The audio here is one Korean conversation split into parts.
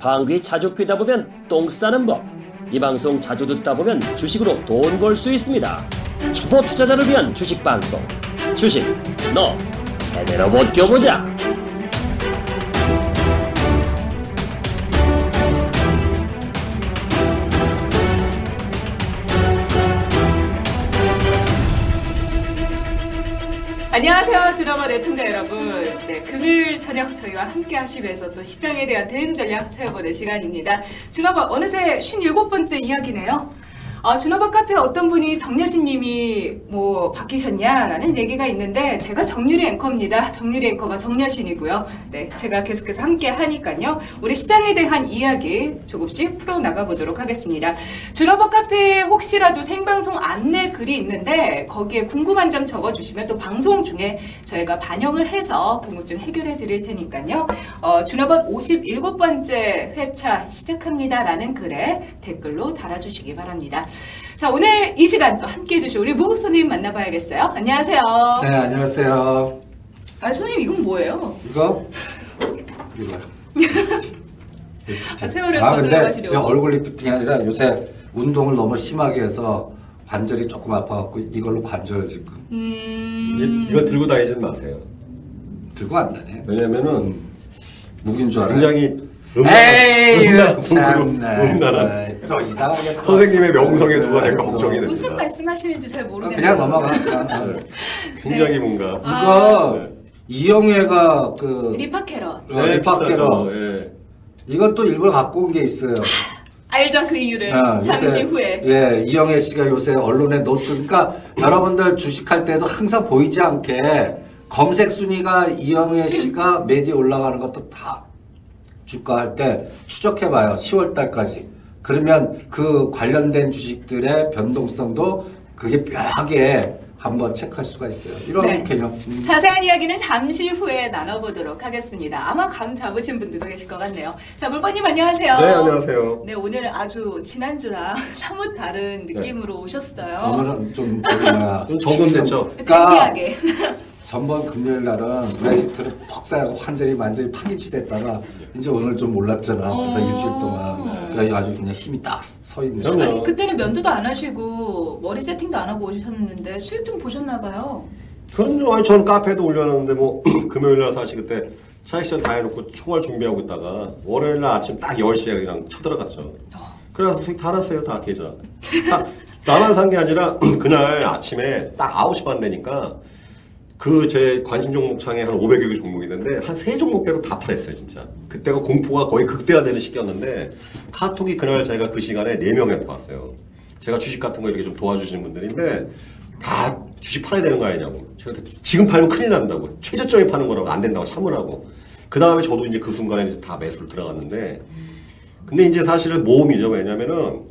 방귀 자주 뀌다 보면 똥 싸는 법. 이 방송 자주 듣다 보면 주식으로 돈 벌 수 있습니다. 초보 투자자를 위한 주식 방송. 주식, 너 제대로 못 껴보자. 안녕하세요, 주라마 애청자 여러분. 네, 금요일 저녁 저희와 함께 하시면서 또 시장에 대한 대응 전략 찾아보는 시간입니다. 주라마 어느새 57번째 이야기네요. 아, 준호박 카페 어떤 분이 정여신 님이 뭐 바뀌셨냐라는 얘기가 있는데 제가 정유리 앵커입니다. 정유리 앵커가 정여신이고요. 네, 제가 계속해서 함께 하니까요. 우리 시장에 대한 이야기 조금씩 풀어 나가 보도록 하겠습니다. 준호박 카페에 혹시라도 생방송 안내 글이 있는데 거기에 궁금한 점 적어주시면 또 방송 중에 저희가 반영을 해서 궁금증 해결해 드릴 테니까요. 어, 준호박 57번째 회차 시작합니다라는 글에 댓글로 달아주시기 바랍니다. 자, 오늘 이 시간 또 함께 해주실 우리 무 손님 만나봐야겠어요. 안녕하세요. 네, 안녕하세요. 아, 손님, 이건 뭐예요? 이거? 이거요. 아, 세월을 아, 거슬러 근데 가시려고. 이거 얼굴 리프팅이 아니라 요새 운동을 너무 심하게 해서 관절이 조금 아파갖고 이걸로 관절 지금 음, 이- 이거 들고 다니지 마세요. 들고 안 다네. 왜냐면은 무기인 줄 알아요. 굉장히 에이, 참나. 또 이상하게 또. 선생님의 명성에 누가 될까 또. 걱정이 됩니다. 무슨 말씀하시는지 잘 아, 모르겠네요. 그냥 넘어가. 그냥. 네. 굉장히 뭔가 이거 네. 이영애가 그 리파캐럿. 어, 네, 리파케로 비싸죠. 예. 이것도 일부러 갖고 온 게 있어요. 알죠, 그 이유를. 아, 잠시 요새, 후에. 예, 이영애 씨가 요새 언론에 노출, 그러니까 여러분들 주식할 때도 항상 보이지 않게 검색 순위가 이영애 씨가 메디에 올라가는 것도 다 주가 할 때 추적해봐요. 10월 달까지. 그러면 그 관련된 주식들의 변동성도 그게 묘하게 한번 체크할 수가 있어요. 이런 네. 개념. 음. 자세한 이야기는 잠시 후에 나눠보도록 하겠습니다. 아마 감 잡으신 분들도 계실 것 같네요. 자, 물번님 안녕하세요. 네, 안녕하세요. 네, 오늘 아주 지난주랑 사뭇 다른 느낌으로 오셨어요. 오늘은 좀 뭐야. 좀 정돈됐죠? 그러니까 특이하게. 전번 금요일 날은 브레시트를 퍽 쌓고 완전히 완전히 파김치 됐다가 이제 오늘 좀 올랐잖아. 그래서 어. 일주일 동안 그러니까 아주 그냥 힘이 딱 서 있는 그럼요. 아니, 그때는 면도도 안 하시고 머리 세팅도 안 하고 오셨는데 수익 좀 보셨나 봐요. 그럼요. 아니 저는 카페도 올려놨는데 뭐 금요일 날 사실 그때 차익션 다 해놓고 총알 준비하고 있다가 월요일 날 아침 딱 10시에 그냥 쳐들어갔죠. 그래서 수익 다 났어요. 다 계좌. 딱 나만 산 게 아니라 그날 아침에 딱 9시 반 되니까 그 제 관심 종목 창에 한 500여 개 종목이 있는데 한 세 종목 빼고 다 팔았어요 진짜. 그때가 공포가 거의 극대화되는 시기였는데 카톡이 그날 제가 그 시간에 4명한테 왔어요. 제가 주식 같은 거 이렇게 좀 도와주시는 분들인데 다 주식 팔아야 되는 거 아니냐고. 그때 지금 팔면 큰일 난다고. 최저점에 파는 거라고 안 된다고 참으라고. 그 다음에 저도 이제 그 순간에 이제 다 매수를 들어갔는데 근데 이제 사실은 모험이죠. 왜냐면은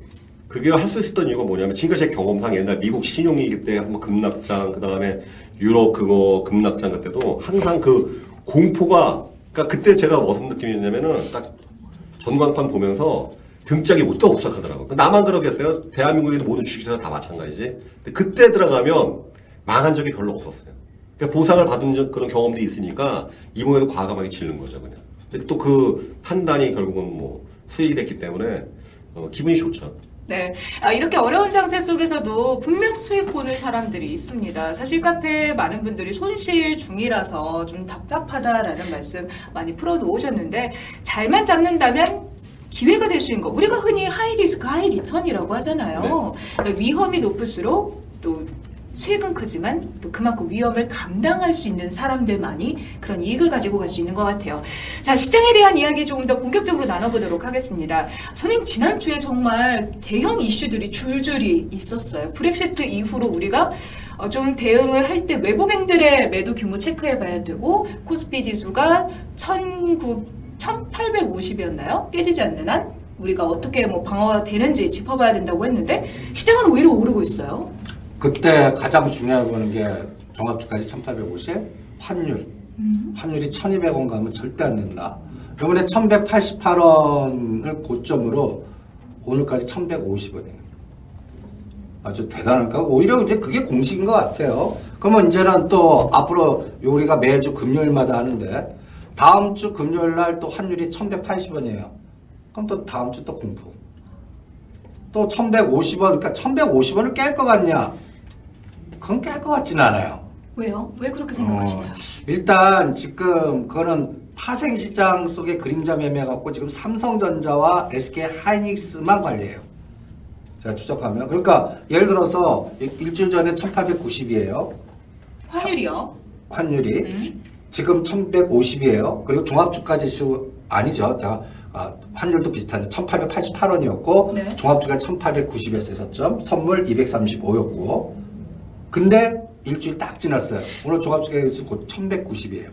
그게 할 수 있었던 이유가 뭐냐면 지금까지 제 경험상 옛날 미국 신용위 그때 한번 급락장 그 다음에 유럽 그거 급락장 그때도 항상 그 공포가 그러니까 그때 제가 무슨 느낌이었냐면은 딱 전광판 보면서 등짝이 오싹오싹하더라고. 나만 그러겠어요? 대한민국의 모든 주식회사가 다 마찬가지지. 근데 그때 들어가면 망한 적이 별로 없었어요. 그러니까 보상을 받은 적 그런 경험들이 있으니까 이번에도 과감하게 지른 거죠 그냥. 근데 또 그 판단이 결국은 뭐 수익이 됐기 때문에 어, 기분이 좋죠. 네. 아, 이렇게 어려운 장세 속에서도 분명 수익 보는 사람들이 있습니다. 사실 카페에 많은 분들이 손실 중이라서 좀 답답하다라는 말씀 많이 풀어놓으셨는데 잘만 잡는다면 기회가 될 수 있는 거. 우리가 흔히 high risk, high return이라고 하잖아요. 그러니까 위험이 높을수록 또 수익은 크지만 또 그만큼 위험을 감당할 수 있는 사람들만이 그런 이익을 가지고 갈 수 있는 것 같아요. 자, 시장에 대한 이야기 조금 더 본격적으로 나눠보도록 하겠습니다. 선생님, 지난주에 정말 대형 이슈들이 줄줄이 있었어요. 브렉시트 이후로 우리가 어, 좀 대응을 할 때 외국인들의 매도 규모 체크해 봐야 되고, 코스피 지수가 19, 1850이었나요? 깨지지 않는 한? 우리가 어떻게 뭐 방어가 되는지 짚어봐야 된다고 했는데, 시장은 오히려 오르고 있어요. 그때 가장 중요하게 보는 게 종합주까지 1850 환율. 환율이 1200원 가면 절대 안 된다. 이번에 1188원을 고점으로 오늘까지 1150원이에요. 아주 대단할까? 오히려 이제 그게 공식인 것 같아요. 그러면 이제는 또 앞으로 우리가 매주 금요일마다 하는데 다음 주 금요일 날 또 환율이 1180원이에요. 그럼 또 다음 주 또 공포. 또 1150원, 그러니까 1150원을 깰 것 같냐? 그건 깰 것 같지는 않아요. 왜요? 왜 그렇게 생각하시나요? 어, 일단 지금 그거는 파생 시장 속의 그림자 매매 갖고 지금 삼성전자와 SK 하이닉스만 관리해요. 제가 추적하면 그러니까 예를 들어서 일- 일주일 전에 1890이에요. 환율이요? 환율이 음. 지금 1150이에요. 그리고 종합주가 지수 아니죠. 자, 아, 환율도 비슷한데 1888원이었고 네. 종합주가 1890이었어요. 저점 선물 235였고 근데 일주일 딱 지났어요. 오늘 종합주가 지수 곧 1190이에요.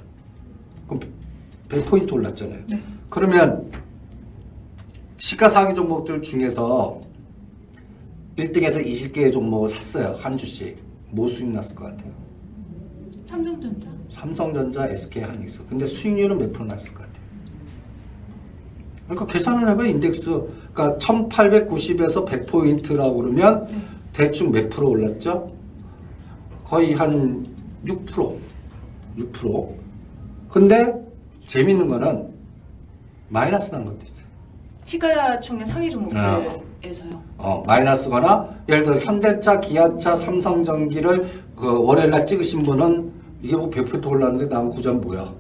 그럼 100포인트 올랐잖아요. 네. 그러면 시가상위 종목들 중에서 1등에서 20개의 종목을 샀어요. 한 주씩. 뭐 수익 났을 것 같아요? 삼성전자. 삼성전자, SK 하이닉스. 근데 수익률은 몇 프로 났을 것 같아요? 그러니까 계산을 해봐요, 인덱스. 그러니까 1890에서 100포인트라고 그러면 네. 대충 몇 프로 올랐죠? 거의 한 6%. 6%. 근데 재밌는 거는 마이너스 난 것도 있어요. 시가총액 상위 아. 종목들에서요. 어, 마이너스거나 예를 들어 현대차, 기아차, 삼성전기를 그 월요일 날 찍으신 분은 이게 뭐 100% 올랐는데 난 구전 뭐야?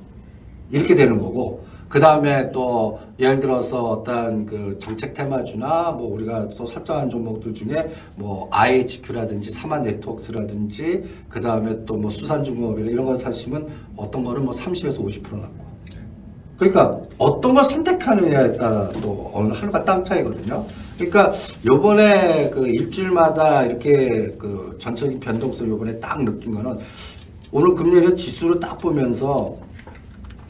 이렇게 되는 거고 그 다음에 또 예를 들어서 어떤 그 정책 테마주나 뭐 우리가 또 설정한 종목들 중에 뭐 IHQ라든지 사만 네트워크스라든지 그 다음에 또 뭐 수산중공업이나 이런 거 사시면 어떤 거는 뭐 30에서 50% 났고 그러니까 어떤 걸 선택하느냐에 따라 또 어느 하루가 땅 차이거든요. 그러니까 요번에 그 일주일마다 이렇게 그 전체적인 변동성 요번에 딱 느낀 거는 오늘 금요일에 지수를 딱 보면서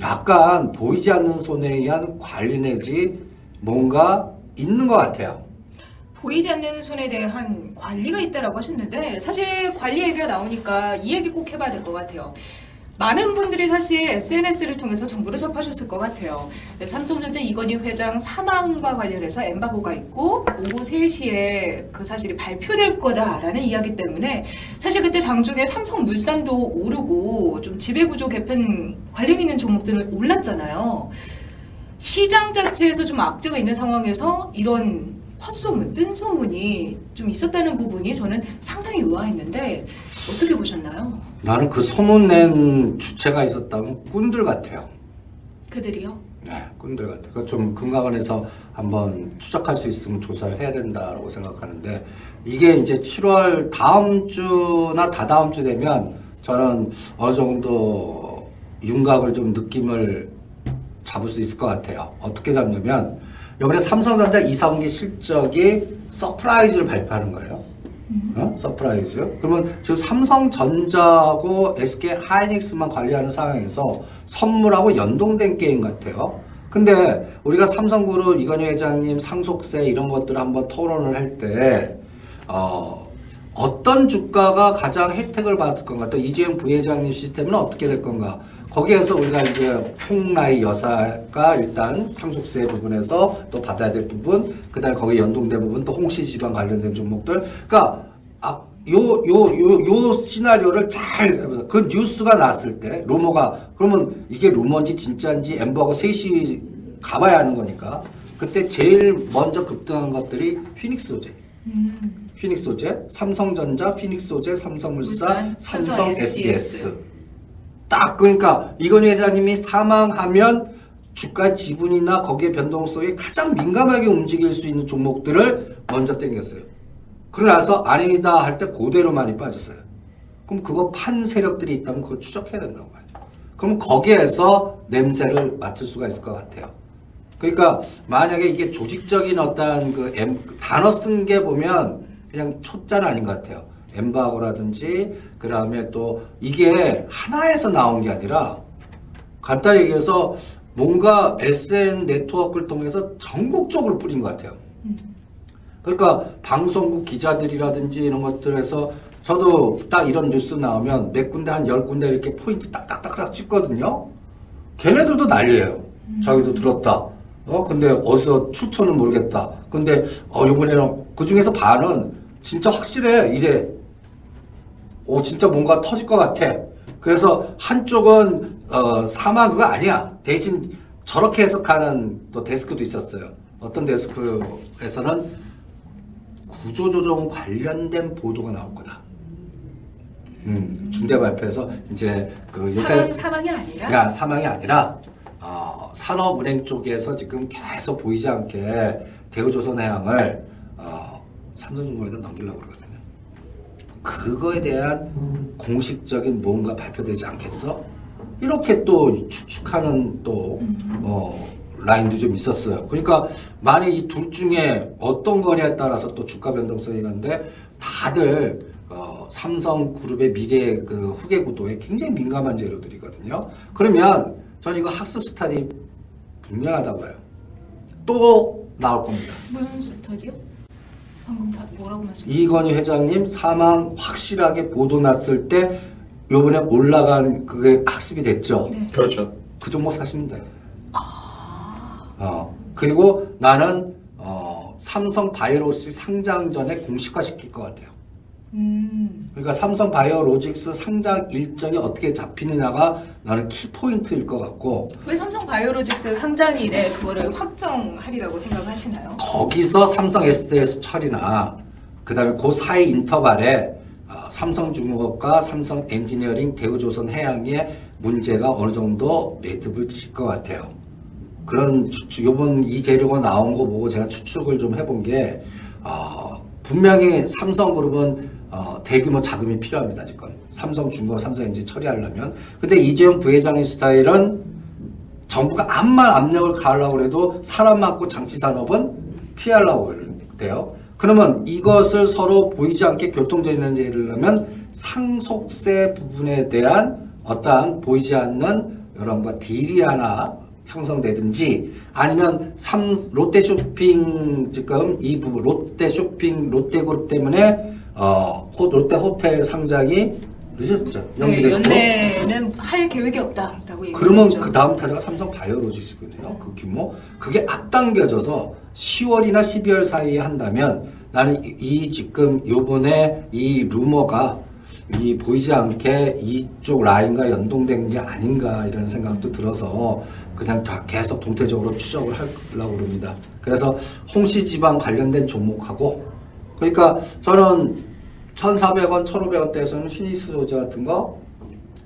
약간 보이지 않는 손에 의한 관리 내지 뭔가 있는 것 같아요. 보이지 않는 손에 대한 관리가 있다라고 하셨는데 사실 관리 얘기가 나오니까 이 얘기 꼭 해봐야 될 것 같아요. 많은 분들이 사실 SNS를 통해서 정보를 접하셨을 것 같아요. 네, 삼성전자 이건희 회장 사망과 관련해서 엠바고가 있고 오후 3시에 그 사실이 발표될 거다라는 이야기 때문에 사실 그때 장중에 삼성물산도 오르고 좀 지배구조 개편 관련 있는 종목들은 올랐잖아요. 시장 자체에서 좀 악재가 있는 상황에서 이런 헛소문, 뜬소문이 좀 있었다는 부분이 저는 상당히 의아했는데 어떻게 보셨나요? 나는 그 소문 낸 주체가 있었다면 꾼들 같아요. 그들이요? 네, 꾼들 같아요. 그좀 금감원에서 한번 추적할 수 있으면 조사를 해야 된다라고 생각하는데 이게 이제 7월 다음 주나 다다음 주 되면 저는 어느 정도 윤곽을 좀 느낌을 잡을 수 있을 것 같아요. 어떻게 잡냐면 이번에 삼성전자 2, 3분기 실적이 surprise를 발표하는 거예요. 어? surprise. 그러면 지금 삼성전자하고 SK 하이닉스만 관리하는 상황에서 선물하고 연동된 게임 같아요. 근데 우리가 삼성그룹 이건희 회장님 상속세 이런 것들을 한번 토론을 할 때, 어, 어떤 주가가 가장 혜택을 받을 건가? 또 이재용 부회장님 시스템은 어떻게 될 건가? 거기에서 우리가 이제 홍라희 여사가 일단 상속세 부분에서 또 받아야 될 부분, 그 다음에 거기 연동된 부분, 또 홍씨 집안 관련된 종목들. 그러니까, 아, 요, 요, 요, 요 시나리오를 잘. 그 뉴스가 났을 때, 루머가, 그러면 이게 루머인지 진짜인지 엠버하고 셋이 가봐야 하는 거니까. 그때 제일 먼저 급등한 것들이 휘닉스 소재. 피닉스 소재, 삼성전자, 피닉스 소재, 삼성물산, 물산, 삼성 삼성 SDS. SDS. 딱 그러니까 이건희 회장님이 사망하면 주가 지분이나 거기에 변동성에 가장 민감하게 움직일 수 있는 종목들을 먼저 땡겼어요. 그러나서 아니다 할 때 그대로 많이 빠졌어요. 그럼 그거 판 세력들이 있다면 그걸 추적해야 된다고 봐요. 그럼 거기에서 냄새를 맡을 수가 있을 것 같아요. 그러니까 만약에 이게 조직적인 어떤 그 엠, 단어 쓴 게 보면 그냥 초짜는 아닌 것 같아요. 엠바고라든지 그 다음에 또 이게 하나에서 나온 게 아니라 간단히 얘기해서 뭔가 SN 네트워크를 통해서 전국적으로 뿌린 것 같아요. 그러니까 방송국 기자들이라든지 이런 것들에서 저도 딱 이런 뉴스 나오면 몇 군데 한 열 군데 이렇게 포인트 딱딱딱딱 찍거든요. 걔네들도 난리예요. 자기도 들었다. 어 근데 어디서 추천은 모르겠다. 근데 어 이번에는 그 중에서 반은 진짜 확실해 이래. 오 진짜 뭔가 터질 것 같아. 그래서 한쪽은 어 사망 그거 아니야. 대신 저렇게 해석하는 또 데스크도 있었어요. 어떤 데스크에서는 구조조정 관련된 보도가 나올 거다. 음, 중대 발표에서 이제 그 요새 사망, 사망이 아니라 그러니까 사망이 아니라 어, 산업은행 쪽에서 지금 계속 보이지 않게 대우조선해양을 어, 삼성중공에다 넘기려고 그러거든요. 그거에 대한 공식적인 뭔가 발표되지 않겠어? 이렇게 또 추측하는 또 어, 라인도 좀 있었어요. 그러니까 만약 이 둘 중에 어떤 거냐에 따라서 또 주가 변동성이 있는데 다들 어, 삼성그룹의 미래 그 후계 구도에 굉장히 민감한 재료들이거든요. 그러면 전 이거 학습 스타일이 분명하다고 봐요. 또 나올 겁니다. 무슨 스터디요? 방금 다 뭐라고 말씀? 이건희 회장님 사망 확실하게 보도 났을 때 요번에 올라간 그게 학습이 됐죠. 네. 그렇죠. 그 종목 사시면 돼요. 어, 그리고 나는 어, 삼성 바이오로시 상장 전에 공식화 시킬 것 같아요. 음, 그러니까 삼성 바이오로직스 상장 일정이 어떻게 잡히느냐가 나는 키포인트일 것 같고 왜 삼성 바이오로직스 상장일에 그거를 확정하리라고 생각하시나요? 거기서 삼성 SDS 처리나 그 다음에 그 사이 인터벌에 어, 삼성중공업과 삼성 엔지니어링 대우조선 해양의 문제가 어느 정도 매듭을 칠것 같아요. 그런 요번 이 재료가 나온 거 보고 제가 추측을 좀 해본 게 어, 분명히 삼성그룹은 어, 대규모 자금이 필요합니다 지금 삼성 중공업, 삼성엔진 처리하려면 근데 이재용 부회장의 스타일은 정부가 암만 압력을 가하려고 해도 사람 많고 장치 산업은 피하려고 돼요. 그러면 이것을 서로 보이지 않게 교통전쟁을 하면 상속세 부분에 대한 어떠한 보이지 않는 여러 가 딜이 하나 형성되든지 아니면 삼 롯데쇼핑 지금 이 부분 롯데쇼핑 롯데그룹 때문에 어 호- 롯데 호텔 상장이 늦었죠. 네, 연기됐고. 연내는 할 계획이 없다라고 그러면 얘기했죠. 그 다음 타자가 삼성 바이오로직스거든요. 그 규모. 그게 앞당겨져서 10월이나 12월 사이에 한다면 나는 이, 이 지금 요번에 이 루머가 이 보이지 않게 이쪽 라인과 연동된 게 아닌가 이런 생각도 들어서 그냥 다 계속 동태적으로 추적을 하려고 그럽니다. 그래서 홍시 지방 관련된 종목하고 그러니까 저는 1,400원, 1,500원대에서는 휘니스 소재 같은 거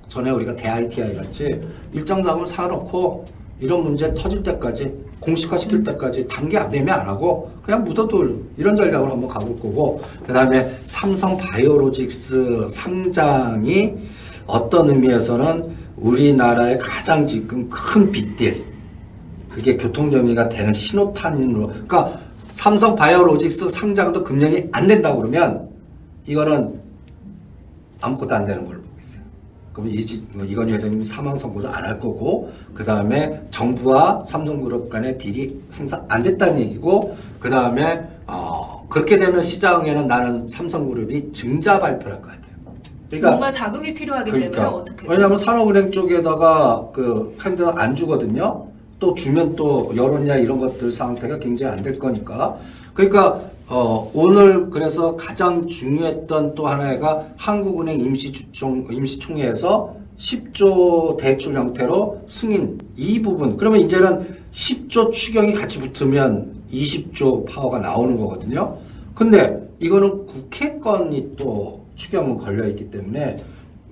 전에 우리가 대ITI 같이 일정 자금 사놓고 이런 문제 터질 때까지 공식화 시킬 때까지 단계 안 매매 안 하고 그냥 묻어둘 이런 전략으로 한번 가볼 거고 그 다음에 삼성 바이오로직스 상장이 어떤 의미에서는 우리나라의 가장 지금 큰 빅딜 그게 교통정리가 되는 신호탄으로 그러니까 삼성 바이오로직스 상장도 금년이 안 된다고 그러면 이거는 아무것도 안 되는 걸로 보고 있어요. 그럼 이지, 뭐 이건희 회장님이 사망 선고도 안 할 거고, 그 다음에 정부와 삼성그룹 간의 deal이 항상 안 됐다는 얘기고, 그 다음에, 어, 그렇게 되면 시장에는 나는 삼성그룹이 증자 발표를 할것 같아요. 그러니까, 뭔가 자금이 필요하기 때문에 어떻게 왜냐하면 산업은행 쪽에다가 그 펀드 안 주거든요. 또 주면 또 여론이나 이런 것들 상태가 굉장히 안 될 거니까. 그러니까 어, 오늘 그래서 가장 중요했던 또 하나가 한국은행 임시주총 임시총회에서 10조 대출 형태로 승인 이 부분. 그러면 이제는 10조 추경이 같이 붙으면 20조 파워가 나오는 거거든요. 근데 이거는 국회 건이 또 추경은 걸려 있기 때문에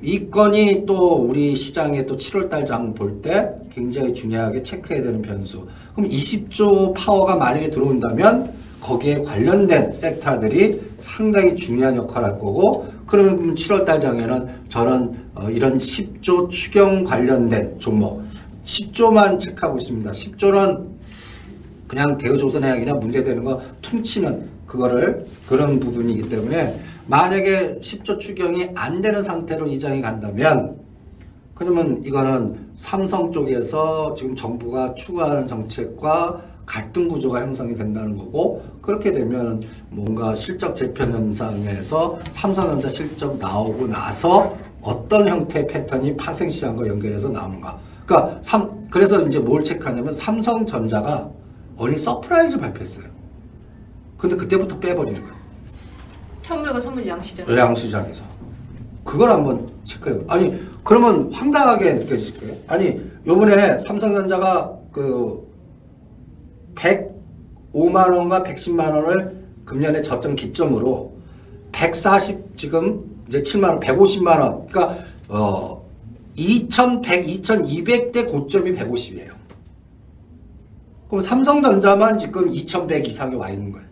이 건이 또 우리 시장에 또 7월달 장 볼 때 굉장히 중요하게 체크해야 되는 변수. 그럼 20조 파워가 만약에 들어온다면 거기에 관련된 섹터들이 상당히 중요한 역할을 할 거고 그러면 7월달 장에는 저는 어, 이런 10조 추경 관련된 종목 10조만 체크하고 있습니다. 10조는 그냥 대우조선해양이나 문제되는 거 퉁치는 그거를 그런 부분이기 때문에 만약에 10조 추경이 안 되는 상태로 이장이 간다면 그러면 이거는 삼성 쪽에서 지금 정부가 추구하는 정책과 갈등 구조가 형성이 된다는 거고 그렇게 되면 뭔가 실적 재편 장세에서 삼성전자 실적 나오고 나서 어떤 형태의 패턴이 파생 시장과 연결해서 나오는가. 그러니까 삼 그래서 이제 뭘 체크하냐면 삼성전자가 earning surprise 발표했어요. 근데 그때부터 빼버리는 거예요. 현물과 선물 양시장. 요양시장에서. 그걸 한번 체크해요. 아니, 그러면 황당하게 느껴질 거예요. 아니, 요번에 삼성전자가 그, 105만 원과 110만 원을 금년에 저점 기점으로 140 지금 이제 7만 원, 150만 원. 그러니까 어 2,100, 2,200대 고점이 150이에요. 그럼 삼성전자만 지금 2,100 이상에 와 있는 거예요.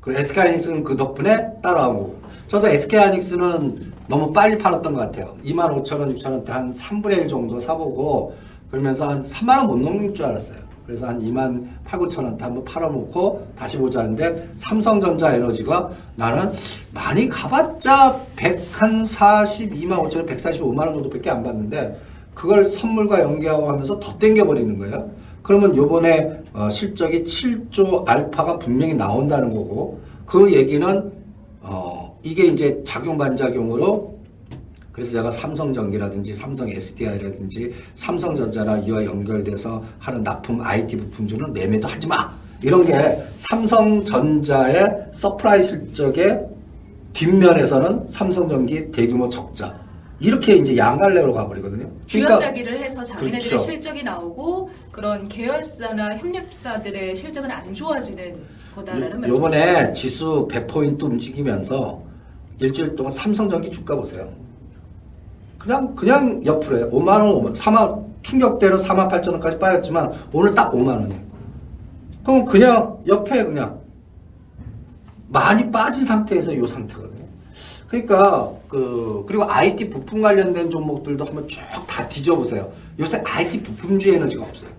그리고 SK하이닉스는 그 덕분에 따라오고. 저도 SK하이닉스는 너무 빨리 팔았던 것 같아요. 2만 5천 원, 6천 원대 한 3분의 1 정도 사보고 그러면서 한 3만 원 못 넘는 줄 알았어요. 그래서 한 2만 8, 9천 원대 한번 팔아놓고 다시 보자 하는데 삼성전자 에너지가 나는 많이 가봤자 142만 5천 원, 145만 원 정도밖에 안 받는데 그걸 선물과 연계하고 하면서 더 땡겨버리는 거예요. 그러면 요번에 어, 실적이 7조 알파가 분명히 나온다는 거고 그 얘기는 어, 이게 이제 작용 반작용으로 그래서 제가 삼성전기라든지 삼성 SDI라든지 삼성전자나 이와 연결돼서 하는 납품 IT 부품주는 매매도 하지 마. 이런 게 삼성전자의 surprise 실적의 뒷면에서는 삼성전기 대규모 적자. 이렇게 이제 양갈래로 가버리거든요. 주연자기를 해서 자기네들의 그렇죠. 실적이 나오고 그런 계열사나 협력사들의 실적은 안 좋아지는 거다라는 말씀이시죠. 요번에 지수 100포인트 움직이면서 일주일 동안 삼성전기 주가 보세요. 그냥 그냥 옆으로 해요. 5만 원, 5만, 4만 충격대로 4만 8천 원까지 빠졌지만 오늘 딱 5만 원이에요. 그럼 그냥 옆에 그냥 많이 빠진 상태에서 이 상태거든요. 그러니까 그 그리고 IT 부품 관련된 종목들도 한번 쭉 다 뒤져보세요. 요새 IT 부품주 에너지가 없어요.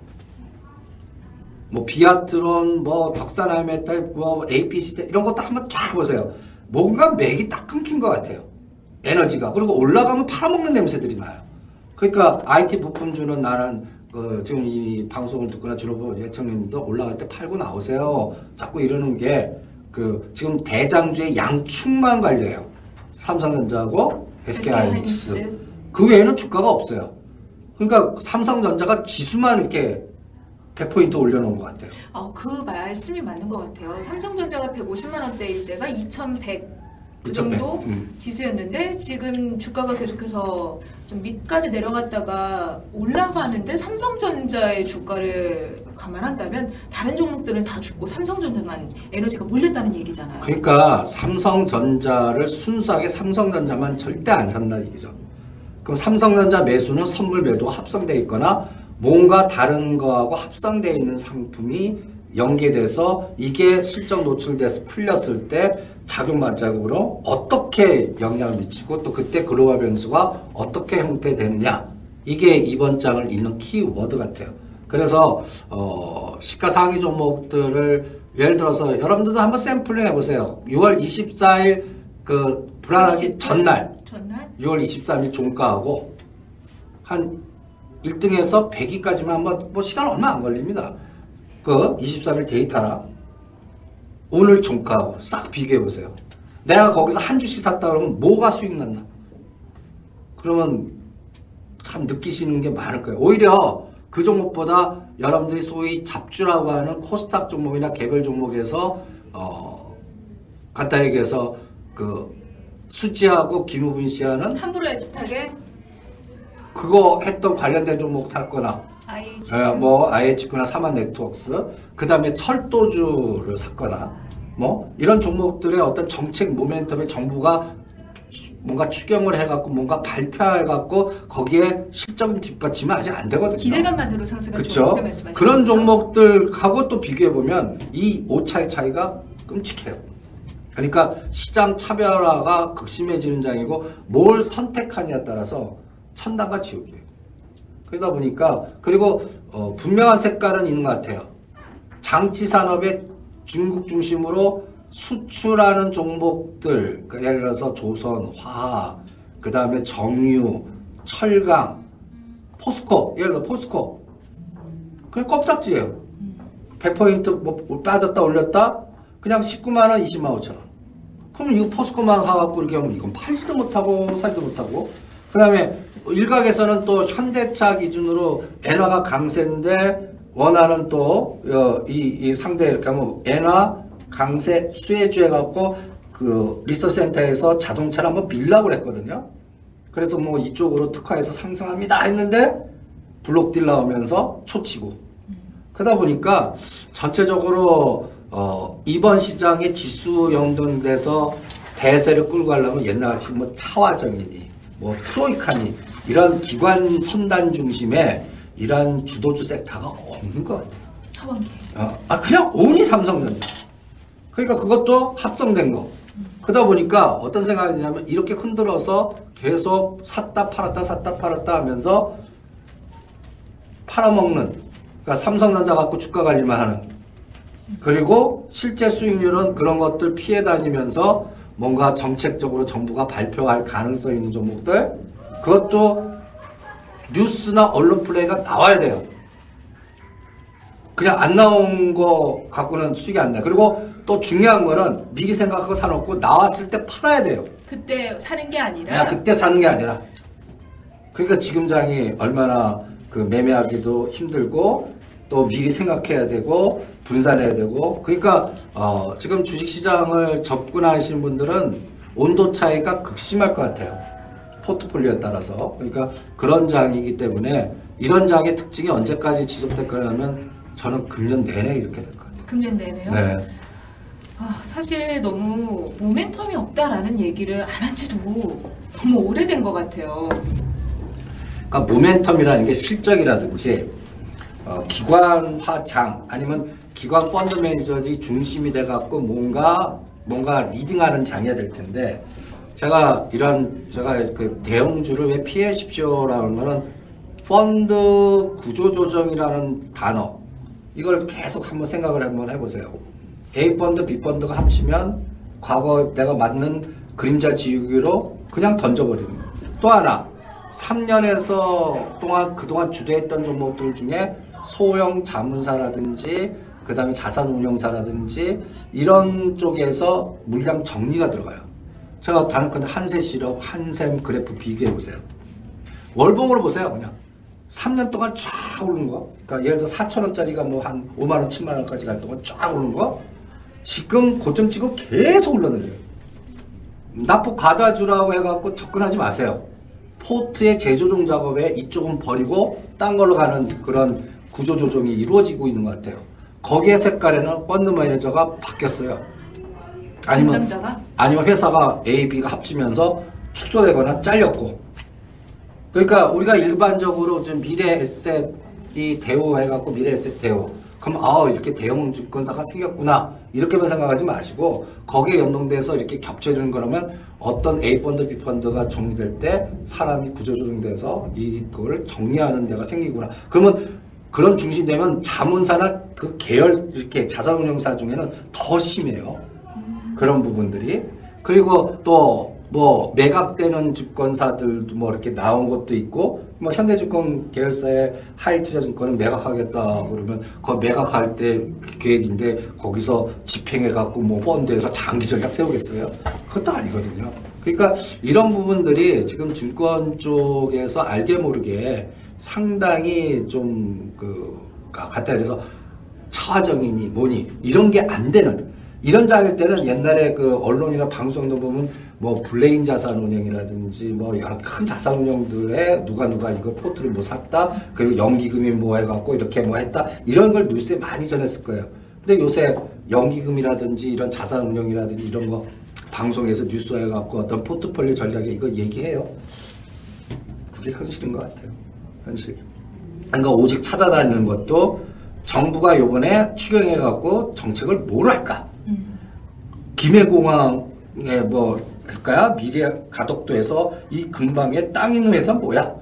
뭐 비아트론, 뭐 덕산하메탈, 뭐 APC 이런 것도 한번 쫙 보세요. 뭔가 맥이 딱 끊긴 것 같아요. 에너지가 그리고 올라가면 팔아먹는 냄새들이 나요. 그러니까 IT 부품주는 나는 그 지금 이 방송을 듣거나 주로 예청님도 올라갈 때 팔고 나오세요. 자꾸 이러는 게 그 지금 대장주의 양축만 관려요. 삼성전자하고 SK하이닉스. SK 그 외에는 주가가 없어요. 그러니까 삼성전자가 지수만 이렇게 100포인트 올려놓은 것 같아요. 어, 그 말씀이 맞는 것 같아요. 삼성전자가 150만 원대일 때가 2,100그 2,100, 정도 음. 지수였는데 지금 주가가 계속해서 좀 밑까지 내려갔다가 올라가는데 삼성전자의 주가를 감안한다면 다른 종목들은 다 죽고 삼성전자만 에너지가 몰렸다는 얘기잖아요. 그러니까 삼성전자를 순수하게 삼성전자만 절대 안 산다는 얘기죠. 그럼 삼성전자 매수는 선물 매도 합성돼 있거나 뭔가 다른 거하고 합성돼 있는 상품이 연계돼서 이게 실적 노출돼서 풀렸을 때 작용 반작용으로 어떻게 영향을 미치고 또 그때 글로벌 변수가 어떻게 형태되느냐 이게 이번 장을 읽는 키워드 같아요. 그래서 어, 시가상위 종목들을 예를 들어서 여러분들도 한번 샘플링 해보세요. 6월 24일 그 불안하기 전날 전날 6월 23일 종가하고 한 1등에서 100위까지만 한번 뭐 시간 얼마 안 걸립니다. 그 23일 데이터랑 오늘 종가하고 싹 비교해 보세요. 내가 거기서 한 주씩 샀다 그러면 뭐가 수익 났나? 그러면 참 느끼시는 게 많을 거예요. 오히려 그 종목보다 여러분들이 소위 잡주라고 하는 코스닥 종목이나 개별 종목에서 어 간단히 얘기해서 그 수지하고 김우빈 씨 하는 함부로 애틋하게? 그거 했던 관련된 종목 샀거나. 아이 예, 뭐 IH구나 사만 네트워크스. 그 다음에 철도주를 샀거나. 뭐 이런 종목들의 어떤 정책 모멘텀에 정부가 추- 뭔가 추경을 해갖고 뭔가 발표해갖고 거기에 실적인 뒷받침이 아직 안 되거든요. 기대감만으로 상승한 그렇죠. 그런? 종목들하고 또 비교해 보면 이 오차의 차이가 끔찍해요. 그러니까 시장 차별화가 극심해지는 장이고 뭘 선택하냐에 따라서 천당과 지옥이에요. 그러다 보니까 그리고 어, 분명한 색깔은 있는 것 같아요. 장치 산업의 중국 중심으로 수출하는 종목들, 그러니까 예를 들어서 조선, 화학, 그 다음에 정유, 철강, 포스코, 예를 들어 포스코, 그냥 껍딱지예요. 100포인트 뭐 빠졌다 올렸다 그냥 19만 원, 20만 5천 원. 그럼 이거 포스코만 사갖고 이렇게 하면 이건 팔지도 못하고 사지도 못하고 그 다음에 일각에서는 또 현대차 기준으로 엔화가 강세인데 원하는 또이 이 상대 이렇게 하면 엔화 강세 수혜주 해갖고 그 리서센터에서 자동차를 한번 밀라고 그랬거든요. 그래서 뭐 이쪽으로 특화해서 상승합니다 했는데 블록딜 나오면서 초치고 그러다 보니까 전체적으로 어, 이번 시장의 지수 연동돼서 대세를 끌고 가려면 옛날같이 뭐 차화정이니 뭐 트로이카니 이런 기관 선단 중심의 이런 주도주 섹터가 없는 것 같아요. 하반기. 어, 아 그냥 온이 삼성전자. 그러니까 그것도 합성된 거. 그러다 보니까 어떤 생각이 드냐면 이렇게 흔들어서 계속 샀다 팔았다 샀다 팔았다 하면서 팔아먹는 그러니까 삼성전자 갖고 주가 관리만 하는 그리고 실제 수익률은 그런 것들 피해 다니면서 뭔가 정책적으로 정부가 발표할 가능성 있는 종목들 그것도 뉴스나 언론 플레이가 나와야 돼요. 그냥 안 나온 거 갖고는 수익이 안 나요. 그리고 또 중요한 거는 미리 생각하고 사놓고 나왔을 때 팔아야 돼요. 그때 사는 게 아니라 그냥 그때 사는 게 아니라. 그러니까 지금 장이 얼마나 그 매매하기도 힘들고 또 미리 생각해야 되고 분산해야 되고 그러니까 어 지금 주식시장을 접근하시는 분들은 온도 차이가 극심할 것 같아요. 포트폴리오에 따라서 그러니까 그런 장이기 때문에 이런 장의 특징이 언제까지 지속될 거냐면 저는 금년 내내 이렇게 될 것 같아요. 금년 내내요. 네. 아, 사실 너무 모멘텀이 없다라는 얘기를 안 한 지도 너무 오래된 것 같아요. 그러니까 모멘텀이라는 게 실적이라든지 어, 기관화장 아니면 기관 펀드 매니저들이 중심이 돼 갖고 뭔가 뭔가 leading하는 장이어야 될 텐데 제가 이런 제가 그 대형주를 왜 피하십시오라는 거는 펀드 구조 조정이라는 단어 이걸 계속 한번 생각을 한번 해보세요. A 펀드, B 펀드가 합치면 과거 내가 맞는 그림자 지우기로 그냥 던져버리는 거예요. 또 하나 3년에서 동안 그동안 주도했던 종목들 중에 소형 자문사라든지 그 다음에 자산운용사라든지 이런 쪽에서 물량 정리가 들어가요. 제가 다른 건 한세 실업, 한샘 그래프 비교해 보세요. 월봉으로 보세요, 그냥. 3년 동안 쫙 오른 거. 그러니까 예를 들어 4천 원짜리가 뭐 한 5만 원, 7만 원까지 갈 동안 쫙 오른 거. 지금 고점 찍고 계속 올랐는데요. 납폭 가다주라고 해갖고 접근하지 마세요. 포트의 재조정 작업에 이쪽은 버리고 딴 걸로 가는 그런 구조 조정이 이루어지고 있는 것 같아요. 거기에 색깔에는 펀드 매니저가 바뀌었어요. 아니면 담당자가? 아니면 회사가 A, B가 합치면서 축소되거나 잘렸고. 그러니까 우리가 일반적으로 좀 미래 에셋이 대우해갖고 미래 에셋 대우. 그럼 아 이렇게 대형 증권사가 생겼구나 이렇게만 생각하지 마시고 거기에 연동돼서 이렇게 겹쳐지는 거라면 어떤 A 펀드, B 펀드가 정리될 때 사람이 구조조정돼서 이걸 정리하는 데가 생기구나. 그러면 그런 중심 되면 자문사나 그 계열 이렇게 자산운용사 중에는 더 심해요. 그런 부분들이 그리고 또 뭐 매각되는 증권사들도 뭐 이렇게 나온 것도 있고 뭐 현대증권 계열사의 하이투자증권을 매각하겠다 그러면 그 매각할 때 계획인데 거기서 집행해 갖고 뭐 펀드에서 장기 전략 세우겠어요? 그것도 아니거든요. 그러니까 이런 부분들이 지금 증권 쪽에서 알게 모르게 상당히 좀그 갖다 대서 차화정이니 뭐니 이런 게 안 되는 이런 장일 때는 옛날에 그 언론이나 방송도 보면 뭐 브레인 자산운용이라든지 뭐 여러 큰 자산운용들에 누가 누가 이거 포트를 뭐 샀다 그리고 연기금이 뭐 해갖고 이렇게 뭐 했다 이런 걸 뉴스에 많이 전했을 거예요. 근데 요새 연기금이라든지 이런 자산운용이라든지 이런 거 방송에서 뉴스 해갖고 어떤 포트폴리오 전략에 이거 얘기해요. 그게 현실인 것 같아요. 현실. 그러니까 오직 찾아다니는 것도 정부가 요번에 추경해갖고 정책을 뭘 할까? 김해공항에 뭐 할까요? 미래 가덕도에서 이 근방에 땅 있는 회사 뭐야?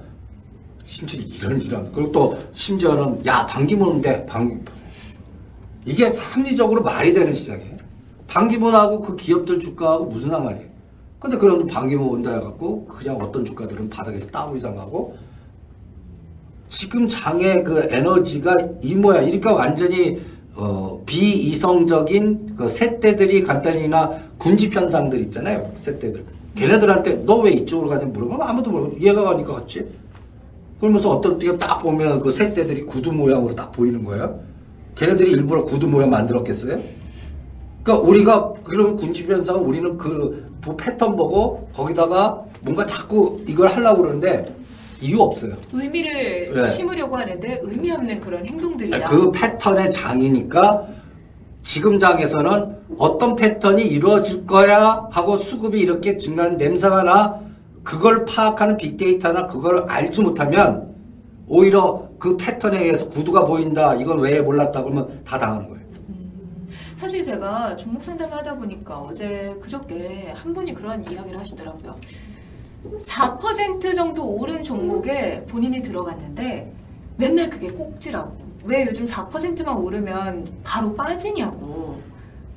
심지어 이런 이런 그리고 또 심지어는 야 방기문인데 방 이게 합리적으로 말이 되는 시장이에요. 방기문하고 그 기업들 주가하고 무슨 상관이에요? 근데 그런 방기문 온다 해갖고 그냥 어떤 주가들은 바닥에서 다운 이상 가고 지금 장의 그 에너지가 이 모양, 그러니까 완전히 어, 비이성적인 그 새떼들이 간단히나 군집 현상들 있잖아요. 새떼들. 걔네들한테 너 왜 이쪽으로 가냐 물어보면 아무도 모르고 얘가 가니까 갔지. 그러면서 어떤 때가 딱 보면 그 새떼들이 구두 모양으로 딱 보이는 거예요. 걔네들이 일부러 구두 모양 만들었겠어요? 그러니까 우리가 그런 군집 현상은 우리는 그 패턴 보고 거기다가 뭔가 자꾸 이걸 하려고 그러는데 이유 없어요. 의미를 네. 심으려고 하는데 의미 없는 그런 행동들이다. 그 패턴의 장이니까 지금 장에서는 어떤 패턴이 이루어질 거야 하고 수급이 이렇게 증가한 냄새가 나 그걸 파악하는 빅데이터나 그걸 알지 못하면 오히려 그 패턴에 의해서 구두가 보인다 이건 왜 몰랐다 그러면 다 당하는 거예요. 사실 제가 종목 상담을 하다 보니까 어제 그저께 한 분이 그런 이야기를 하시더라고요. 4% 정도 오른 종목에 본인이 들어갔는데 맨날 그게 꼭지라고. 왜 요즘 4%만 오르면 바로 빠지냐고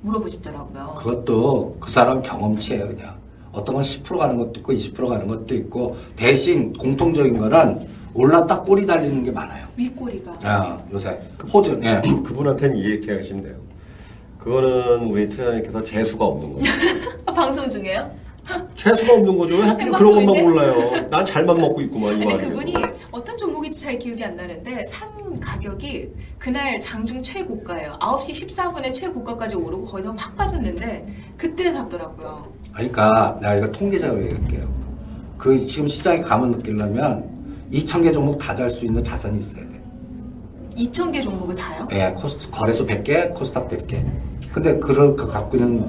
물어보시더라고요. 그것도 그 사람 경험치예요 그냥. 어떤 건 10% 가는 것도 있고 20% 가는 것도 있고 대신 공통적인 거는 올랐다 꼬리 달리는 게 많아요. 윗꼬리가. 야, 요새 호전 예. 그분한테는 이해해 하시면 돼요. 그거는 우리 트레이너님께서 재수가 없는 거예요. 아, 방송 중에요? 재수가 없는 거죠. 왜 하필 그런 것만 몰라요. 난 잘만 먹고 있구만 이 근데. 그분이 어떤 종목인지 잘 기억이 안 나는데 산 가격이 그날 장중 최고가예요. 9시 14분에 최고가까지 오르고 거기서 확 빠졌는데 그때 샀더라고요. 그러니까 내가 이거 통계적으로 얘기할게요. 그 지금 시장에 감을 느끼려면 2천 개 종목 다 잘 수 있는 자산이 있어야 돼. 2,000개 종목을 다요? 예, 코스, 거래소 100개, 코스닥 100개. 근데 그걸 그 갖고 있는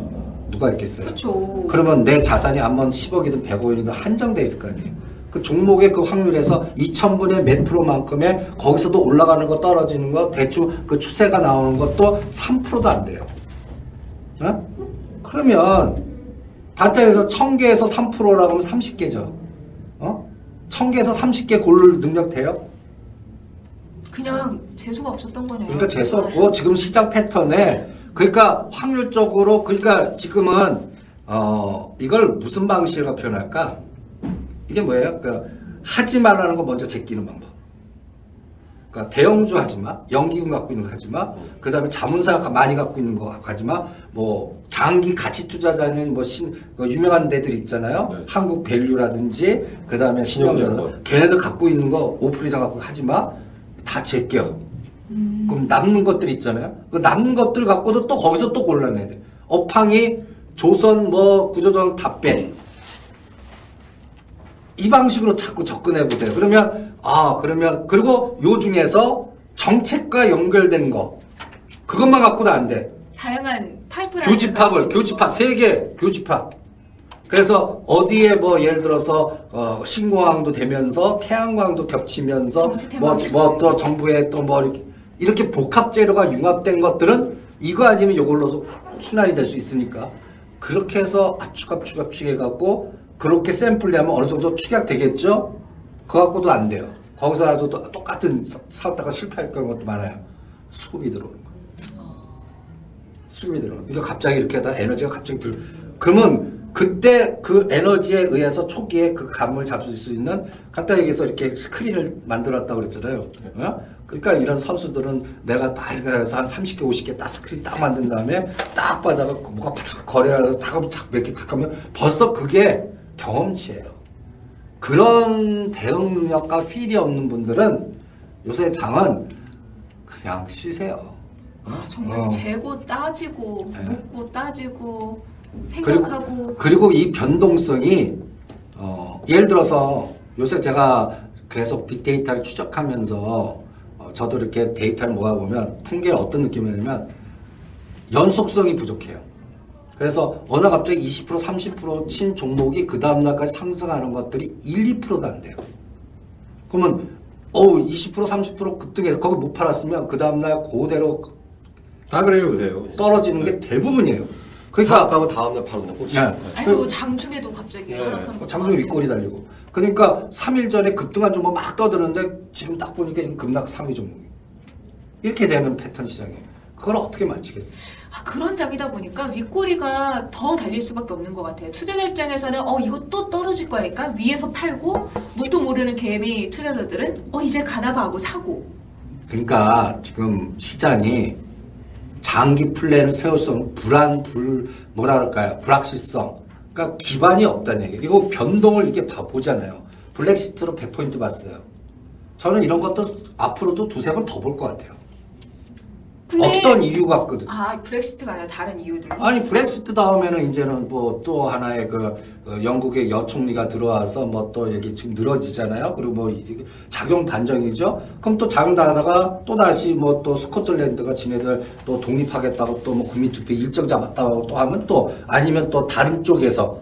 누가 있겠어요? 그렇죠. 그러면 내 자산이 한번 10억이든 100억이든 한정돼 있을 거 아니에요. 그 종목의 그 확률에서 2,000분의 몇 프로만큼의 거기서도 올라가는 거 떨어지는 거 대충 그 추세가 나오는 것도 3%도 안 돼요. 어? 그러면 단타에서 1000개에서 3%라고 하면 30개죠. 어? 1000개에서 30개 고를 능력 돼요? 그냥 재수가 없었던 거네요. 그러니까 재수 없고 지금 시장 패턴에 그러니까 확률적으로 그러니까 지금은 어 이걸 무슨 방식으로 표현할까? 이게 뭐예요? 그러니까 하지 말라는 거 먼저 제끼는 방법. 그러니까 대형주 하지 마, 연기금 갖고 있는 거 하지 마, 그 다음에 자문사 많이 갖고 있는 거 하지 마, 뭐 장기 가치 투자자는 뭐 신, 그 유명한 데들 있잖아요. 네. 한국 밸류라든지 그 다음에 신영증권. 걔네들 갖고 있는 거5% 이상 갖고 하지 마, 다 제껴. 그럼 남는 것들 있잖아요. 그 남는 것들 갖고도 또 거기서 또 골라내야 돼. 업황이 조선 뭐 구조조정 다 빼. 이 방식으로 자꾸 접근해 보세요. 그러면 아 그러면 그리고 요 중에서 정책과 연결된 거 그것만 갖고도 안 돼. 다양한 파이프라인 교집합을 교집합 세 개 교집합. 그래서 어디에 뭐 예를 들어서 어 신공항도 되면서 태양광도 겹치면서 테마도 뭐또 정부의 또뭐 이렇게, 복합 재료가 융합된 것들은 이거 아니면 이걸로도 순환이 될 수 있으니까 그렇게 해서 압축 압축 압축 해갖고 그렇게 샘플 내면 어느 정도 축약 되겠죠? 그거 갖고도 안 돼요. 거기서라도 또 똑같은 사- 사업다가 실패할 경우도 많아요. 수급이 들어오는 거예요. 수급이 들어. 이거 갑자기 이렇게 하다 에너지가 갑자기 들. 그러면 그때 그 에너지에 의해서 초기에 그 감을 잡을 수 있는 간단히 얘기해서 이렇게 스크린을 만들었다고 그랬잖아요. 어? 그러니까 이런 선수들은 내가 딱 이렇게 해서 한 30개, 50개 딱 스크린 딱 만든 다음에 딱 받아가 뭐가 바짝 거래하고 딱몇개딱 하면 벌써 그게 경험치예요. 그런 대응 능력과 필이 없는 분들은 요새 장은 그냥 쉬세요. 아, 정말 어. 재고 따지고 네. 묻고 따지고 그리고, 생각하고 그리고 이 변동성이 어, 예를 들어서 요새 제가 계속 빅데이터를 추적하면서 어, 저도 이렇게 데이터를 모아보면 통계에 어떤 느낌이냐면 연속성이 부족해요. 그래서 어느 갑자기 20% 30%친 종목이 그 다음 날까지 상승하는 것들이 1, 2%도 안 돼요. 그러면 어우 20% 30% 급등해서 거기 못 팔았으면 그 다음 날 그대로 다 그래요 요새요. 떨어지는 게 대부분이에요. 그러니까 그러니까 아까면 다음 날 바로 꽂지 네. 아이고 장중에도 갑자기 네. 하락하는 거 장중에 윗골이 달리고. 그러니까 3일 전에 급등한 종목 막 떠드는데 지금 딱 보니까 급락 3위 종목. 이렇게 되는 패턴 시장이에요. 그걸 어떻게 맞히겠어요? 아, 그런 장이다 보니까 윗꼬리가 더 달릴 수밖에 없는 것 같아요. 투자자 입장에서는 어 이거 또 떨어질 거니까 위에서 팔고 뭣도 모르는 개미 투자자들은 어 이제 가나봐 하고 사고 그러니까 지금 시장이 장기 플랜을 세울 수 없는 불안, 불, 뭐라 그럴까요? 불확실성. 그러니까 기반이 없다는 얘기예요. 이거 변동을 이게 봐, 보잖아요. 브렉시트로 100포인트 봤어요. 저는 이런 것도 앞으로도 두세 번 더 볼 것 같아요. 근데- 어떤 이유가 있거든. 아 브렉시트가 아니라 다른 이유들. 아니 브렉시트 다음에는 이제는 뭐 또 하나의 그 어, 영국의 여총리가 들어와서 뭐 또 여기 지금 늘어지잖아요. 그리고 뭐 이- 작용 반정이죠. 그럼 또 작용 다하다가 또 다시 뭐 또 스코틀랜드가 지네들 또 독립하겠다고 또 뭐 국민투표 일정 잡았다고 또 하면 또 아니면 또 다른 쪽에서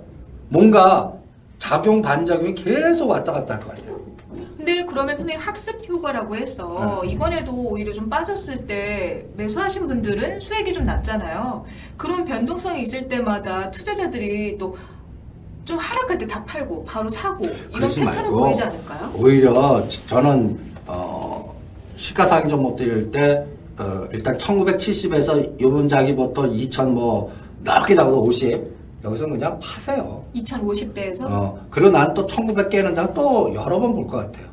뭔가 작용 반작용이 계속 왔다 갔다 할 것 같아요. 근데 그러면 선생님 학습 효과라고 해서 네. 이번에도 오히려 좀 빠졌을 때 매수하신 분들은 수익이 좀 낮잖아요. 그런 변동성이 있을 때마다 투자자들이 또 좀 하락할 때 다 팔고 바로 사고 이런 말고 보이지 않을까요? 오히려 지- 저는 어, 시가상위 종목들 때 어, 일단 1970에서 요번작이부터 2000 뭐 넓게 잡아도 50 여기서 그냥 파세요. 2050대에서 어, 그리고 난 또 1900 깨는 장 또 여러 번 볼 것 같아요.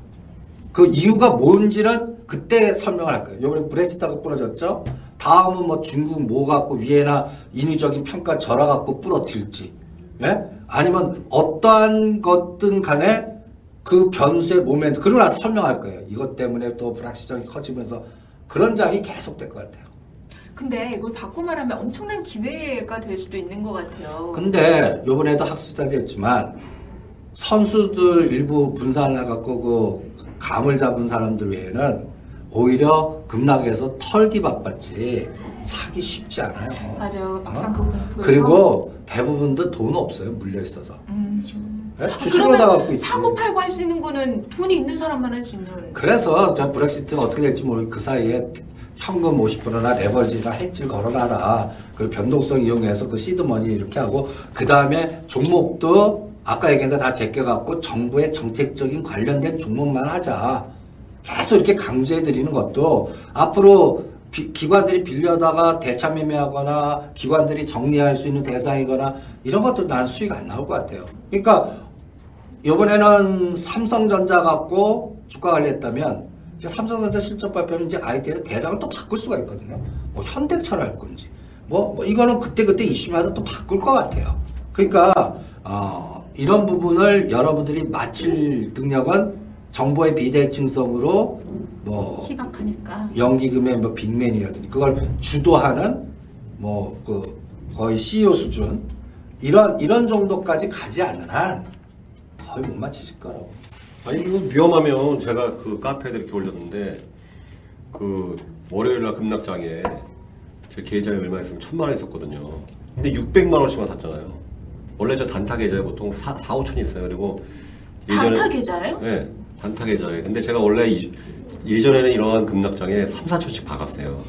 그 이유가 뭔지는 그때 설명을 할 거예요. 요번에 브렉시트가 부러졌죠? 다음은 뭐 중국 뭐 갖고 위에나 인위적인 평가 절하 갖고 부러질지, 예? 아니면 어떠한 것든 간에 그 변수의 모멘트, 그러고 나서 설명할 거예요. 이것 때문에 또 불확실성이 커지면서 그런 장이 계속 될 것 같아요. 근데 이걸 바꿔 말하면 엄청난 기회가 될 수도 있는 것 같아요. 근데 요번에도 학습자도 했지만 선수들 일부 분산해 갖고 그 감을 잡은 사람들 외에는 오히려 급락해서 털기 바빴지 사기 쉽지 않아요. 맞아요. 막상 그 공포에서 그리고 대부분도 돈 없어요. 물려 있어서. 음. 네? 아, 주식으로 다 갖고 있지. 사고 팔고 할 수 있는 거는 돈이 있는 사람만 할 수 있는 그래서 저 브렉시트가 어떻게 될지 모르고 그 사이에 현금 50%나 레버리지나 해지를 걸어놔라. 그리고 변동성 이용해서 그 시드머니 이렇게 하고 그 다음에 종목도 아까 얘기했는데 다 제껴갖고 정부의 정책적인 관련된 종목만 하자. 계속 이렇게 강조해 드리는 것도 앞으로 비- 기관들이 빌려다가 대차 매매하거나 기관들이 정리할 수 있는 대상이거나 이런 것도 난 수익 안 나올 것 같아요. 그러니까 이번에는 삼성전자 갖고 주가 관리했다면 삼성전자 실적 발표하면 이제 아이디어 대장을 또 바꿀 수가 있거든요. 뭐 현대차를 할 건지 뭐, 뭐 이거는 그때 그때 이슈마다 또 바꿀 것 같아요. 그러니까 어, 이런 부분을 여러분들이 맞힐 능력은 정보의 비대칭성으로 뭐 희박하니까 연기금의 뭐 빅맨이라든지 그걸 주도하는 뭐 그 거의 CEO 수준 이런 이런 정도까지 가지 않는 한 거의 못 맞히실 거라고. 아니 이거 위험하면 제가 그 카페에 이렇게 올렸는데 그 월요일 날 급락장에 제 계좌에 얼마 있으면 천만 원 있었거든요. 근데 600만 원씩만 샀잖아요. 원래 저 단타 계좌에 보통 4, 4 5천 있어요. 그리고 단타 계좌예요? 네, 단타 계좌에. 근데 제가 원래 이- 예전에는 이러한 급락장에 3, 4천씩 박았어요.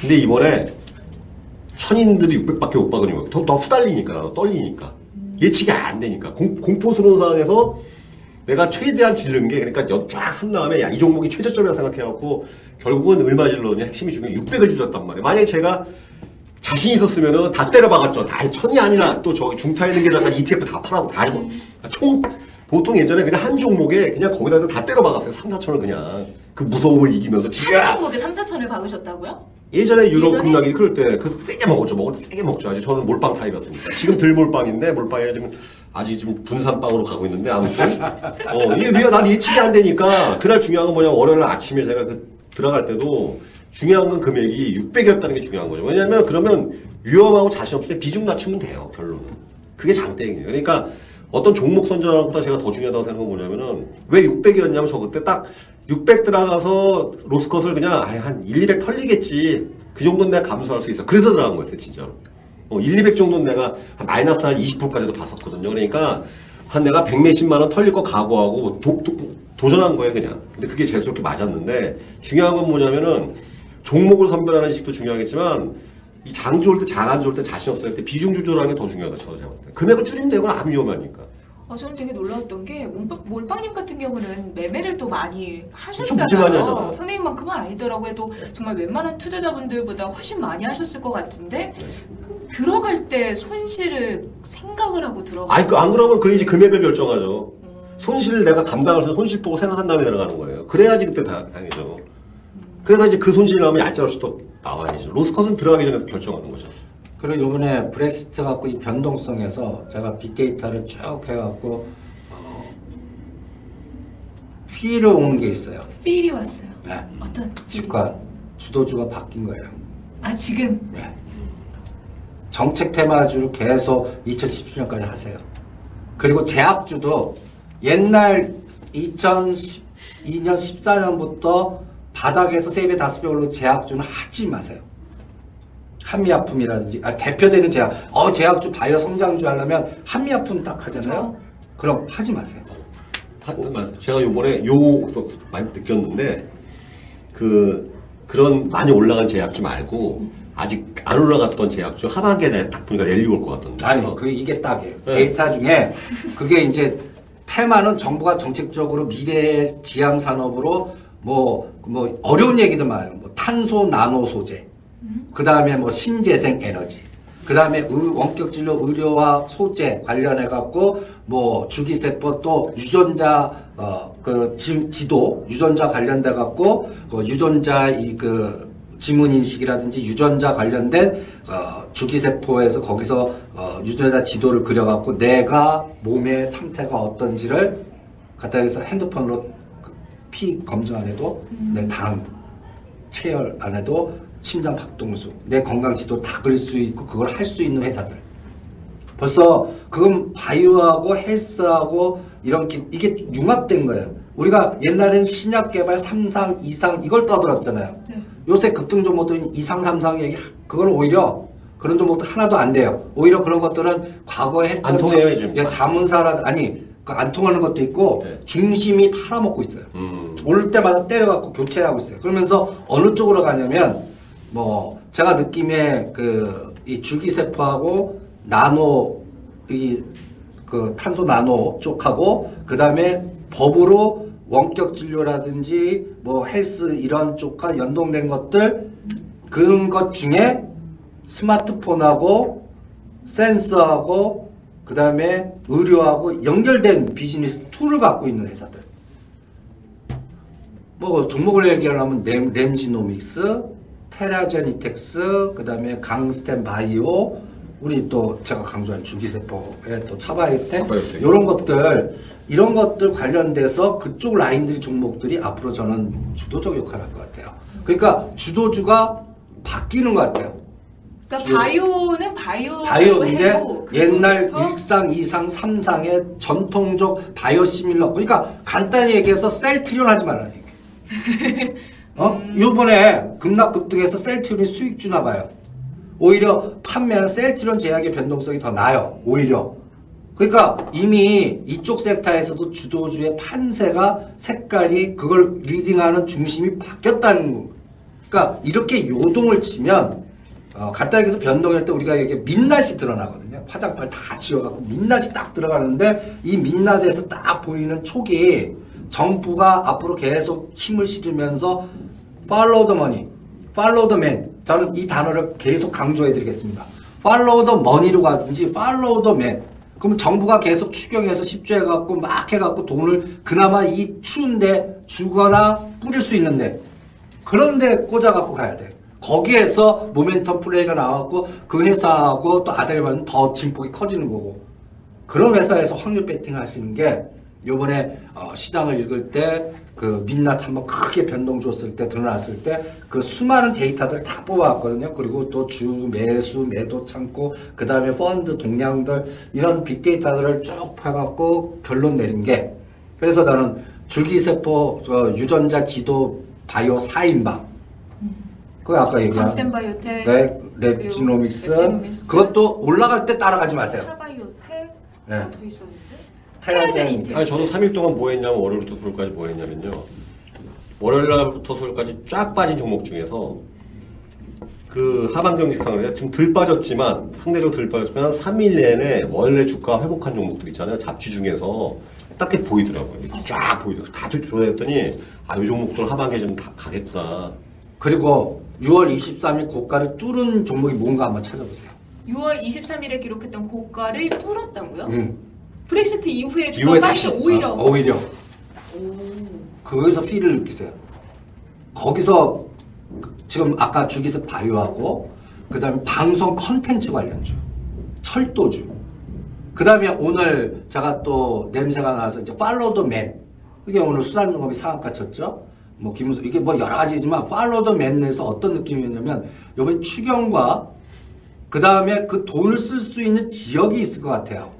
근데 이번에 천인들이 600밖에 못 박으니까 더, 더 후달리니까 나도 떨리니까 예측이 안 되니까 공, 공포스러운 상황에서 내가 최대한 질른 게 그러니까 쫙산 다음에 야 이 종목이 최저점이라 생각해갖고 결국은 얼마 질렀냐 핵심이 중요해 600을 질렀단 말이에요 만약에 제가 자신 있었으면은 다 때려 박았죠 다 천이 아니라 또 저기 중타에 있는 게 잠깐 ETF 다 팔아고 다 집어 총 보통 예전에 그냥 한 종목에 그냥 거기다 다 때려 박았어요 3, 4천을 그냥 그 무서움을 이기면서 한 지가 종목에 3, 4천을 박으셨다고요? 예전에 유럽 예전에? 급락이 그럴 때그 세게 먹었죠. 먹을 때 세게 먹죠. 아직 저는 몰빵 타입이었으니까. 지금 들 몰빵인데 몰빵이 지금 아직 지금 분산빵으로 가고 있는데 아무튼 어 이게 네가 난 예측이 안 되니까 그날 중요한 건 뭐냐면 월요일 날 아침에 제가 그 들어갈 때도 중요한 건 금액이 600이었다는 게 중요한 거죠. 왜냐면 그러면 위험하고 자신 없을 때 비중 낮추면 돼요. 결론은. 그게 장땡이에요. 그러니까 어떤 종목 것보다 제가 더 중요하다고 생각한 건 뭐냐면은 왜 600이었냐면 저 그때 딱 600 들어가서 로스컷을 그냥 아이, 한 1, 200 털리겠지. 그 정도는 내가 감수할 수 있어. 그래서 들어간 거였어요, 진짜로. 어, 1, 200 정도는 내가 한 마이너스 한 20%까지도 봤었거든요. 그러니까 한 내가 100 몇십만 원 털릴 거 각오하고 도, 도, 전한 거예요, 그냥. 근데 그게 재수없게 맞았는데 중요한 건 뭐냐면은 종목을 선별하는 지식도 중요하겠지만 이 장 좋을 때, 장 안 좋을 때, 자신 없을 때 비중 조절하는 게 더 중요하다, 저는 제가 봤을 때. 금액을 줄이면 되건 안 위험하니까. 어, 저는 되게 놀라웠던 게 몰빵, 몰빵님 같은 경우는 매매를 또 많이 하셨잖아요. 하잖아요. 선생님만큼은 아니더라고 해도 정말 웬만한 투자자분들보다 훨씬 많이 하셨을 것 같은데 들어갈 때 손실을 생각을 하고 들어가. 아니, 그 안 그러면 그래야지 금액을 결정하죠. 손실을 내가 감당할 수 있는 손실 보고 생각한 다음에 들어가는 거예요. 그래야지 그때 다 당이죠. 그래서 이제 그 손실이 나오면 얄짤 없이 또 나와야죠. 로스컷은 들어가기 전에 결정하는 거죠. 그리고 이번에 브렉시트 갖고 이 변동성에서 제가 빅데이터를 쭉 해갖고 어, 휘로 온게 있어요. 필이 왔어요. 네. 어떤 필이? 직관 주도주가 바뀐 거예요. 아 지금 네. 정책 테마주를 계속 2017년까지 하세요. 그리고 제약주도 옛날 2012년 14년부터 바닥에서 3배, 5배 올라 제약주는 하지 마세요. 한미약품이라든지 아, 대표되는 제약, 어 제약주 바이오 성장주 하려면 한미약품 딱 하잖아요. 그럼 하지 마세요. 하- 맞- 제가 요번에 요 많이 느꼈는데 그 그런 많이 올라간 제약주 말고 아직 안 올라갔던 제약주 하반기에 딱 보니까 랠리 올 것 같던데. 아니, 그 이게 딱이에요. 네. 데이터 중에 그게 이제 테마는 정부가 정책적으로 미래 지향 산업으로 뭐, 뭐 어려운 얘기들 많아요. 뭐 탄소 나노 소재. 그 다음에 뭐 신재생 에너지. 그 다음에 원격 진료 의료와 소재 관련해 갖고 뭐 주기세포 또 유전자 어그 지도 유전자 관련돼 갖고 그 유전자 이 그 지문 인식이라든지 유전자 관련된 어, 주기세포에서 거기서 어, 유전자 지도를 그려 갖고 내가 몸의 상태가 어떤지를 갖다 해서 핸드폰으로 그 피 검증 안 해도 내당 체열 안 해도 심장 박동수 내 건강 지도 다 그릴 수 있고 그걸 할 수 있는 회사들 벌써 그건 바이오하고 헬스하고 이런 기, 이게 융합된 거예요. 우리가 옛날에는 신약 개발 3상, 2상 이걸 떠들었잖아요. 네. 요새 급등 종목들은 2상, 3상 얘기 그건 오히려 그런 종목도 하나도 안 돼요. 오히려 그런 것들은 과거에 했던 안 통해요, 자- 자문사라 아니 그 안 통하는 것도 있고 네. 중심이 팔아먹고 있어요. 음. 올 때마다 때려갖고 교체하고 있어요. 그러면서 어느 쪽으로 가냐면 뭐 제가 느낌에 그 이 줄기세포하고 나노 이 그 탄소 나노 쪽하고 그 다음에 법으로 원격 진료라든지 뭐 헬스 이런 쪽과 연동된 것들 그런 것 중에 스마트폰하고 센서하고 그 다음에 의료하고 연결된 비즈니스 tool을 갖고 있는 회사들. 뭐 종목을 얘기하려면 랩, 랩지노믹스, 테라젠이텍스, 그 다음에 강스템 바이오, 우리 또 제가 강조한 줄기세포의 또 차바이오텍. 이런 것들 이런 것들 관련돼서 그쪽 라인들이 종목들이 앞으로 저는 주도적 역할을 할 것 같아요. 그러니까 주도주가 바뀌는 것 같아요. 그러니까 바이오는 바이오 바이오인데 그 옛날 속에서 1상, 2상, 3상의 전통적 바이오 시밀러 그러니까 간단히 얘기해서 셀트리온 하지 말라는 얘기. 어? 음. 요번에 급락 급등해서 셀트리온이 수익 주나 봐요. 오히려 매매는 셀트리온 제약의 변동성이 더 나아요. 오히려. 그러니까 이미 이쪽 섹터에서도 주도주의 판세가 색깔이 그걸 leading하는 중심이 바뀌었다는 거. 그러니까 이렇게 요동을 치면 어, 간단하게 해서 변동할 때 우리가 이게 민낯이 드러나거든요. 화장판 다 지워갖고 민낯이 딱 들어가는데 이 민낯에서 딱 보이는 촉이 정부가 앞으로 계속 힘을 실으면서 follow the money, follow the man. 저는 이 단어를 계속 강조해 드리겠습니다. follow the money로 가든지 follow the man. 그럼 정부가 계속 추경해서 십조해 갖고 막 해 갖고 돈을 그나마 이 추운데 주거나 뿌릴 수 있는데 그런데 꽂아 갖고 가야 돼. 거기에서 모멘텀 플레이가 나왔고 그 회사하고 또 받으면 더 진폭이 커지는 거고 그런 회사에서 확률 배팅 하시는 게 요번에 어, 시장을 읽을 때 그 민낯 한번 크게 변동 줬을 때 드러났을 때 그 수많은 데이터들 다 뽑아왔거든요. 그리고 또 주 매수 매도 창고 그 다음에 펀드 동향들 이런 빅데이터들을 쭉 해갖고 결론 내린 게 그래서 나는 줄기세포 어, 유전자 지도 바이오 4인방 그거 아까 얘기한 강스템 바이오텍 네, 랩지노믹스 그것도 올라갈 때 따라가지 마세요. 차바이오텍 네. 하나 더 있었는데 테라제니텍스. 아니 저는 3일 동안 뭐 했냐면 월요일부터 수요일까지 뭐 했냐면요. 월요일 날부터 수요일까지 쫙 빠진 종목 중에서 그 하반 경직상을 지금 덜 빠졌지만 상대적으로 덜 빠졌지만 3일 내내 원래 주가 회복한 종목들 있잖아요. 잡지 중에서 딱히 보이더라고요. 쫙 보이더라고요. 다들 조사했더니 아, 이 종목들 하반기에 좀 다 가겠구나. 그리고 6월 23일 고가를 뚫은 종목이 뭔가 한번 찾아보세요. 6월 23일에 기록했던 고가를 뚫었다고요? 음. 브렉시트 이후에 주가 다시 오히려 어, 오히려 오. 거기서 피를 느끼세요. 거기서 지금 아까 주기세 바이오하고 그다음에 방송 컨텐츠 관련주, 철도주. 그다음에 오늘 제가 또 냄새가 나서 이제 팔로우 더 맨. 이게 오늘 수산중업이 상한가 쳤죠. 뭐 김은수 이게 뭐 여러 가지지만 팔로우 더 맨에서 어떤 느낌이었냐면 이번 추경과 그 다음에 그 돈을 쓸 수 있는 지역이 있을 것 같아요.